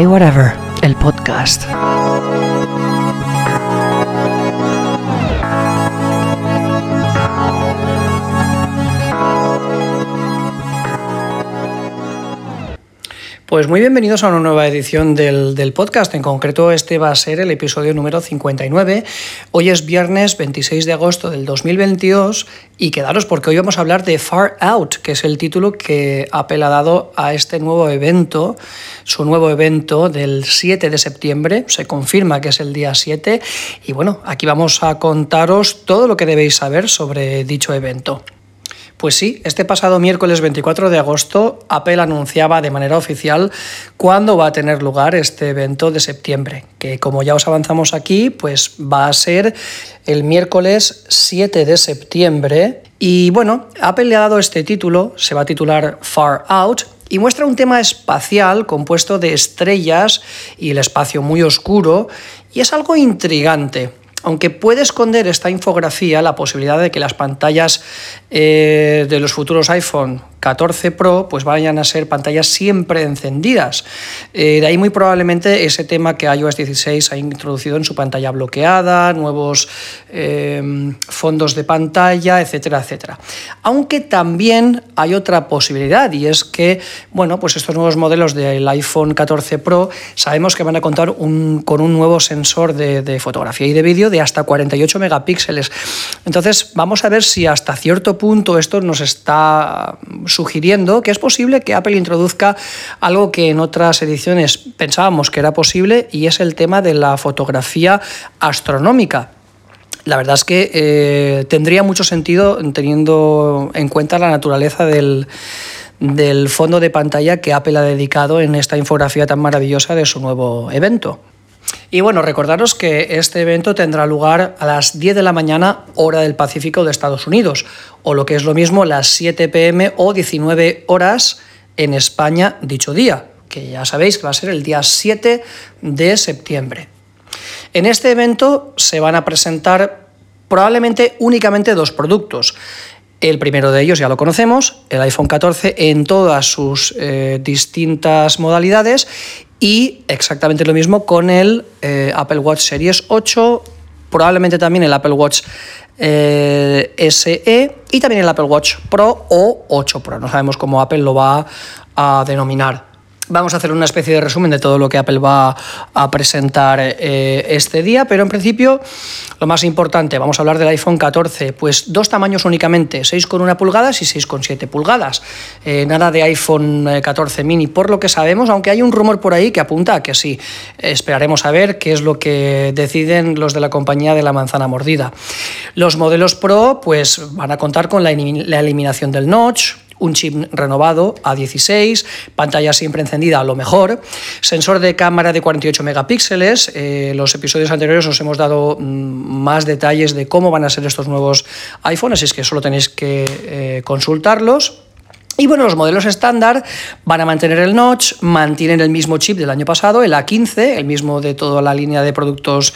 iWhatever, el podcast. Pues muy bienvenidos a una nueva edición del, podcast. En concreto, este va a ser el episodio número 59. Hoy es viernes 26 de agosto del 2022 y quedaros porque hoy vamos a hablar de Far Out, que es el título que Apple ha dado a este nuevo evento, su nuevo evento del 7 de septiembre. Se confirma que es el día 7 y bueno, aquí vamos a contaros todo lo que debéis saber sobre dicho evento. Pues sí, este pasado miércoles 24 de agosto Apple anunciaba de manera oficial cuándo va a tener lugar este evento de septiembre, que como ya os avanzamos aquí, pues va a ser el miércoles 7 de septiembre. Y bueno, Apple le ha dado este título, se va a titular Far Out, y muestra un tema espacial compuesto de estrellas y el espacio muy oscuro, y es algo intrigante aunque puede esconder esta infografía la posibilidad de que las pantallas eh, de los futuros iPhone 14 Pro pues vayan a ser pantallas siempre encendidas. Eh, de ahí muy probablemente ese tema que iOS 16 ha introducido en su pantalla bloqueada, nuevos eh, fondos de pantalla, etcétera, etcétera. Aunque también hay otra posibilidad y es que, bueno, pues estos nuevos modelos del iPhone 14 Pro sabemos que van a contar con un nuevo sensor de, de fotografía y de vídeo de hasta 48 megapíxeles. Entonces, vamos a ver si hasta cierto punto esto nos está sugiriendo que es posible que Apple introduzca algo que en otras ediciones pensábamos que era posible y es el tema de la fotografía astronómica. La verdad es que eh, tendría mucho sentido teniendo en cuenta la naturaleza del, del fondo de pantalla que Apple ha dedicado en esta infografía tan maravillosa de su nuevo evento. Y bueno, recordaros que este evento tendrá lugar a las 10 de la mañana, hora del Pacífico de Estados Unidos, o lo que es lo mismo, las 7 pm o 19 horas en España dicho día, que ya sabéis que va a ser el día 7 de septiembre. En este evento se van a presentar probablemente únicamente dos productos. El primero de ellos ya lo conocemos, el iPhone 14 en todas sus eh, distintas modalidades y exactamente lo mismo con el eh, Apple Watch Series 8, probablemente también el Apple Watch eh, SE y también el Apple Watch Pro o 8 Pro. No sabemos cómo Apple lo va a denominar. Vamos a hacer una especie de resumen de todo lo que Apple va a presentar eh, este día, pero en principio lo más importante, vamos a hablar del iPhone 14, pues dos tamaños únicamente, 6,1 pulgadas y 6,7 pulgadas. Eh, nada de iPhone 14 eh, mini, por lo que sabemos, aunque hay un rumor por ahí que apunta a que sí. Esperaremos a ver qué es lo que deciden los de la compañía de la manzana mordida. Los modelos Pro pues van a contar con la eliminación del notch, un chip renovado a 16, pantalla siempre encendida a lo mejor, sensor de cámara de 48 megapíxeles. Eh, los episodios anteriores os hemos dado mm, más detalles de cómo van a ser estos nuevos iPhones, así es que solo tenéis que eh, consultarlos. Y bueno, los modelos estándar van a mantener el notch, mantienen el mismo chip del año pasado, el A15, el mismo de toda la línea de productos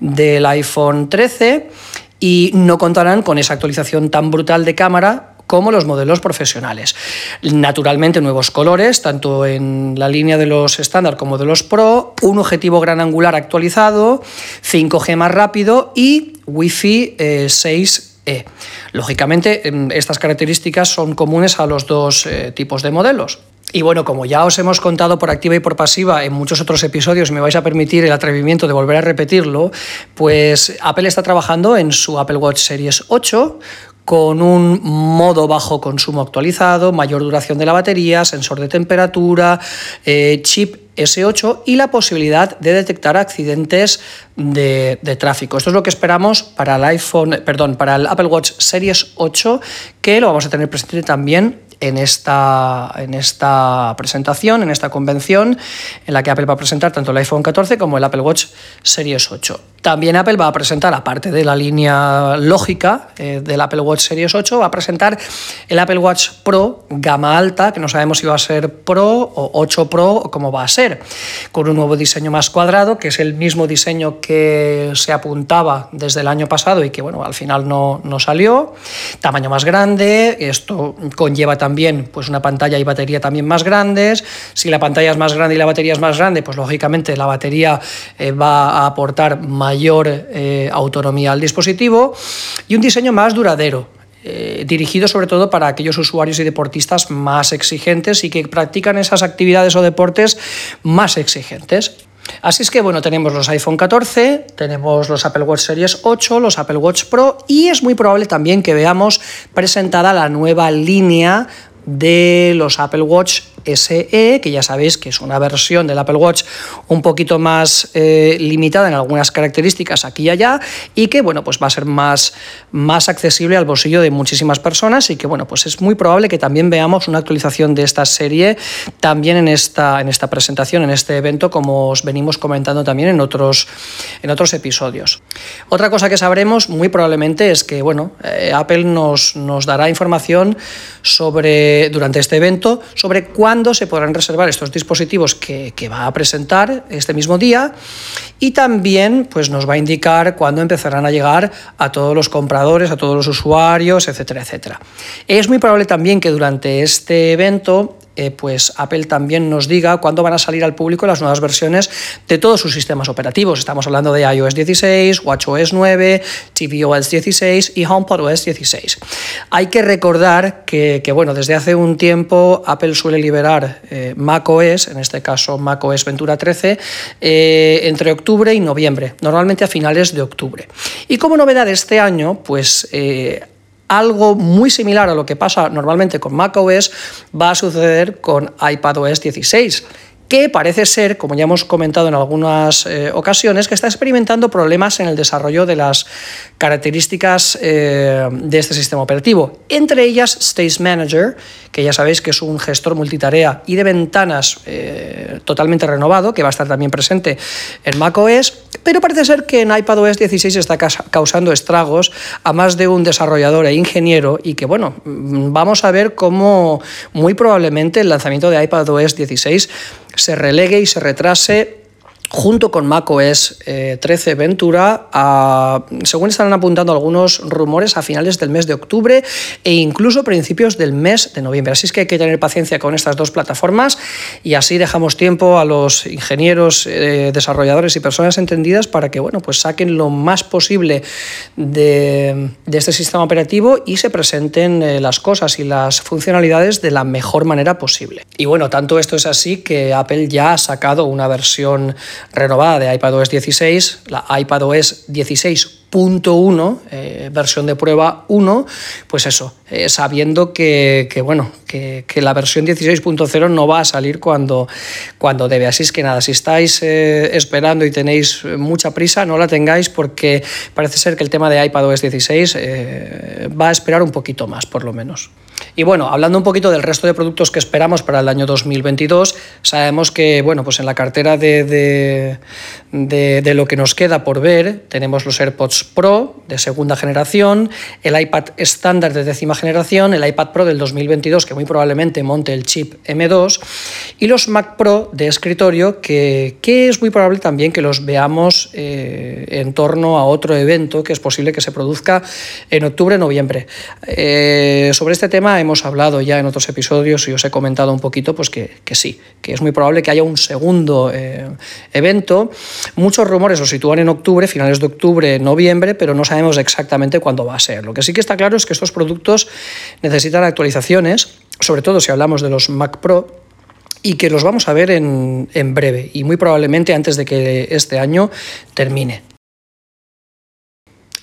del iPhone 13, y no contarán con esa actualización tan brutal de cámara como los modelos profesionales. Naturalmente nuevos colores, tanto en la línea de los estándar como de los Pro, un objetivo gran angular actualizado, 5G más rápido y Wi-Fi 6 eh, e. Lógicamente, em, estas características son comunes a los dos eh, tipos de modelos. Y bueno, como ya os hemos contado por activa y por pasiva en muchos otros episodios, me vais a permitir el atrevimiento de volver a repetirlo, pues Apple está trabajando en su Apple Watch Series 8 con un modo bajo consumo actualizado, mayor duración de la batería, sensor de temperatura, eh, chip S8 y la posibilidad de detectar accidentes de, de, tráfico. Esto es lo que esperamos para el iPhone, perdón, para el Apple Watch Series 8, que lo vamos a tener presente también en esta, en esta presentación, en esta convención, en la que Apple va a presentar tanto el iPhone 14 como el Apple Watch Series 8. También Apple va a presentar, aparte de la línea lógica eh, del Apple Watch Series 8, va a presentar el Apple Watch Pro gama alta, que no sabemos si va a ser Pro o 8 Pro o cómo va a ser, con un nuevo diseño más cuadrado, que es el mismo diseño que se apuntaba desde el año pasado y que bueno, al final no, no salió, tamaño más grande, esto conlleva también pues una pantalla y batería también más grandes. Si la pantalla es más grande y la batería es más grande, pues lógicamente la batería eh, va a aportar mayor eh, autonomía al dispositivo y un diseño más duradero. Eh, dirigido sobre todo para aquellos usuarios y deportistas más exigentes y que practican esas actividades o deportes más exigentes. Así es que bueno, tenemos los iPhone 14, tenemos los Apple Watch Series 8, los Apple Watch Pro y es muy probable también que veamos presentada la nueva línea de los Apple Watch SE, que ya sabéis que es una versión del Apple Watch un poquito más eh, limitada en algunas características aquí y allá, y que bueno, pues va a ser más, más accesible al bolsillo de muchísimas personas y que bueno, pues es muy probable que también veamos una actualización de esta serie también en esta, en esta presentación, en este evento, como os venimos comentando también en otros, en otros episodios. Otra cosa que sabremos muy probablemente es que bueno, eh, Apple nos, nos dará información sobre, durante este evento sobre cuándo cuándo se podrán reservar estos dispositivos que, va a presentar este mismo día y también pues, nos va a indicar cuándo empezarán a llegar a todos los compradores, a todos los usuarios, etcétera, etcétera. Es muy probable también que durante este evento eh, pues Apple también nos diga cuándo van a salir al público las nuevas versiones de todos sus sistemas operativos. Estamos hablando de iOS 16, WatchOS 9, tvOS 16 y HomePodOS 16. Hay que recordar que, bueno, desde hace un tiempo Apple suele liberar eh, macOS, en este caso macOS Ventura 13, eh, entre octubre y noviembre, normalmente a finales de octubre. Y como novedad este año, pues algo muy similar a lo que pasa normalmente con macOS va a suceder con iPadOS 16 que parece ser, como ya hemos comentado en algunas eh, ocasiones, que está experimentando problemas en el desarrollo de las características eh, de este sistema operativo. Entre ellas, Stage Manager, que ya sabéis que es un gestor multitarea y de ventanas eh, totalmente renovado, que va a estar también presente en macOS, pero parece ser que en iPadOS 16 está causando estragos a más de un desarrollador e ingeniero y que, bueno, mm, vamos a ver cómo muy probablemente el lanzamiento de iPadOS 16 se relegue y se retrase junto con macOS 13 eh, Ventura, según están apuntando algunos rumores, a finales del mes de octubre e incluso principios del mes de noviembre. Así es que hay que tener paciencia con estas dos plataformas y así dejamos tiempo a los ingenieros, eh, desarrolladores y personas entendidas para que bueno, pues saquen lo más posible de, este sistema operativo y se presenten eh, las cosas y las funcionalidades de la mejor manera posible. Y bueno, tanto esto es así que Apple ya ha sacado una versión renovada de iPadOS 16, la iPadOS 16.1, eh, versión de prueba 1, pues eso, eh, sabiendo que, bueno, que, la versión 16.0 no va a salir cuando, cuando debe. Así es que nada, si estáis eh, esperando y tenéis mucha prisa, no la tengáis porque parece ser que el tema de iPadOS 16 va a esperar un poquito más, por lo menos. Y bueno, hablando un poquito del resto de productos que esperamos para el año 2022, sabemos que bueno, pues en la cartera de, de, lo que nos queda por ver tenemos los AirPods Pro de segunda generación, el iPad estándar de décima generación, el iPad Pro del 2022 que muy probablemente monte el chip M2 y los Mac Pro de escritorio que, que es muy probable también que los veamos eh, en torno a otro evento que es posible que se produzca en octubre-noviembre. Eh, sobre este tema hemos hablado ya en otros episodios y os he comentado un poquito pues que, sí, que es muy probable que haya un segundo eh, evento. Muchos rumores lo sitúan en octubre, finales de octubre, noviembre, pero no sabemos exactamente cuándo va a ser. Lo que sí que está claro es que estos productos necesitan actualizaciones, sobre todo si hablamos de los Mac Pro, y que los vamos a ver en, en breve y muy probablemente antes de que este año termine.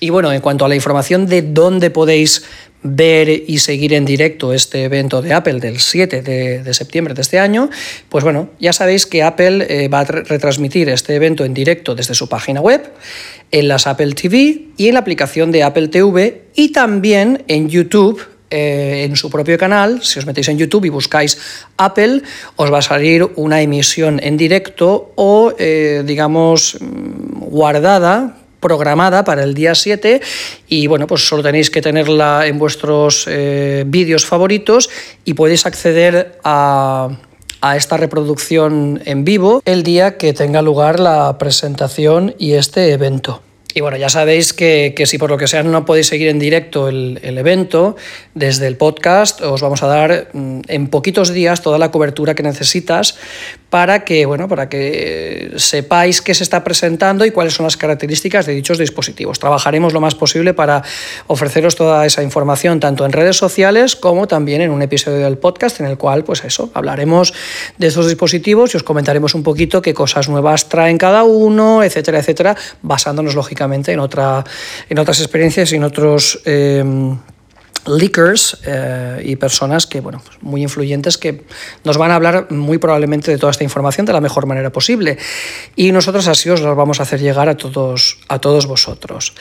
Y bueno, en cuanto a la información de dónde podéis ver y seguir en directo este evento de Apple del 7 de, septiembre de este año, pues bueno, ya sabéis que Apple eh, va a retransmitir este evento en directo desde su página web, en las Apple TV y en la aplicación de Apple TV y también en YouTube eh, en su propio canal, si os metéis en YouTube y buscáis Apple, os va a salir una emisión en directo o, eh, digamos, mm, guardada programada para el día 7 y bueno, pues solo tenéis que tenerla en vuestros eh, vídeos favoritos y podéis acceder a, a esta reproducción en vivo el día que tenga lugar la presentación y este evento. Y bueno, ya sabéis que, si por lo que sea no podéis seguir en directo el, evento, desde el podcast os vamos a dar mm, en poquitos días toda la cobertura que necesitas para que, bueno, para que sepáis qué se está presentando y cuáles son las características de dichos dispositivos. Trabajaremos lo más posible para ofreceros toda esa información tanto en redes sociales como también en un episodio del podcast en el cual, pues eso, hablaremos de estos dispositivos y os comentaremos un poquito qué cosas nuevas traen cada uno, etcétera, etcétera, basándonos lógicamente en, otra, en otras experiencias y en otros... Eh, leakers eh, y personas que, bueno, pues muy influyentes que nos van a hablar muy probablemente de toda esta información de la mejor manera posible. Y nosotros así os lo vamos a hacer llegar a todos, a todos vosotros.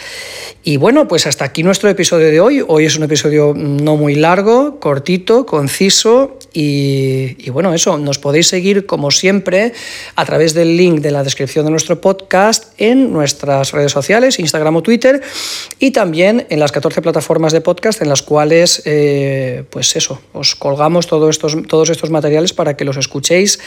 Y bueno, pues hasta aquí nuestro episodio de hoy. Hoy es un episodio no muy largo, cortito, conciso y, y bueno, eso, nos podéis seguir como siempre a través del link de la descripción de nuestro podcast en nuestras redes sociales, Instagram o Twitter y también en las 14 plataformas de podcast en las cuales, eh, pues eso, os colgamos todos estos, todos estos materiales para que los escuchéis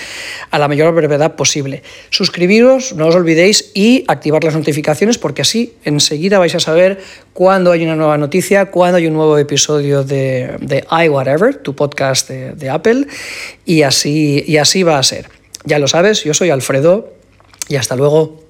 a la mayor brevedad posible. Suscribiros, no os olvidéis, y activar las notificaciones porque así enseguida vais a saber cuándo hay una nueva noticia, cuándo hay un nuevo episodio de, de iWhatever, tu podcast de, de Apple, y así, y así va a ser. Ya lo sabes, yo soy Alfredo y hasta luego.